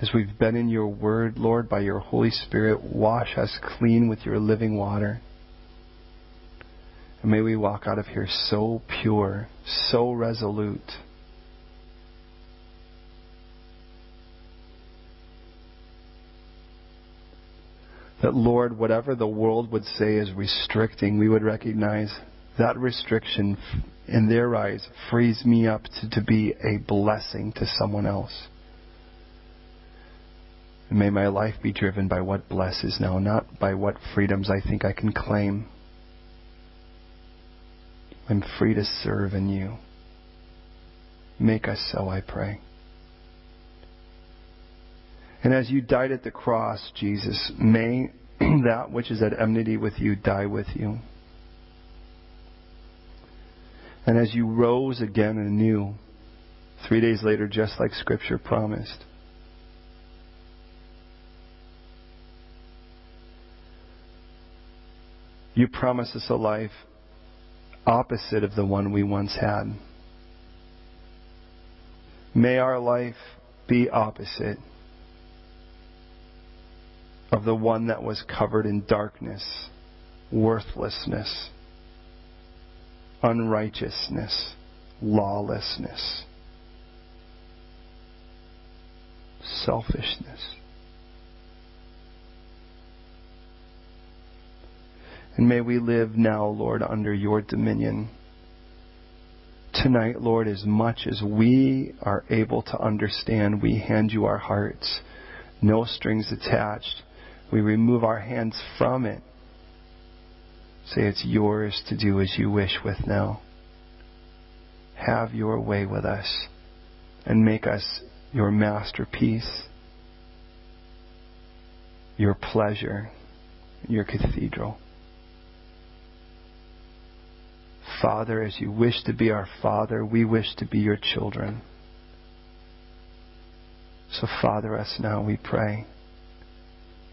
As we've been in your word, Lord, by your Holy Spirit, wash us clean with your living water. And may we walk out of here so pure, so resolute. That, Lord, whatever the world would say is restricting, we would recognize that restriction in their eyes frees me up to, to be a blessing to someone else. And may my life be driven by what blesses now, not by what freedoms I think I can claim. I'm free to serve in you. Make us so, I pray. And as you died at the cross, Jesus, may that which is at enmity with you die with you. And as you rose again anew, three days later, just like Scripture promised, you promise us a life opposite of the one we once had. May our life be opposite of the one that was covered in darkness, worthlessness, unrighteousness, lawlessness, selfishness. And may we live now, Lord, under your dominion. Tonight, Lord, as much as we are able to understand, we hand you our hearts. No strings attached. We remove our hands from it Say it's yours to do as you wish with now. Have your way with us and make us your masterpiece, your pleasure, your cathedral. Father, as you wish to be our Father, we wish to be your children. So, Father us now, we pray.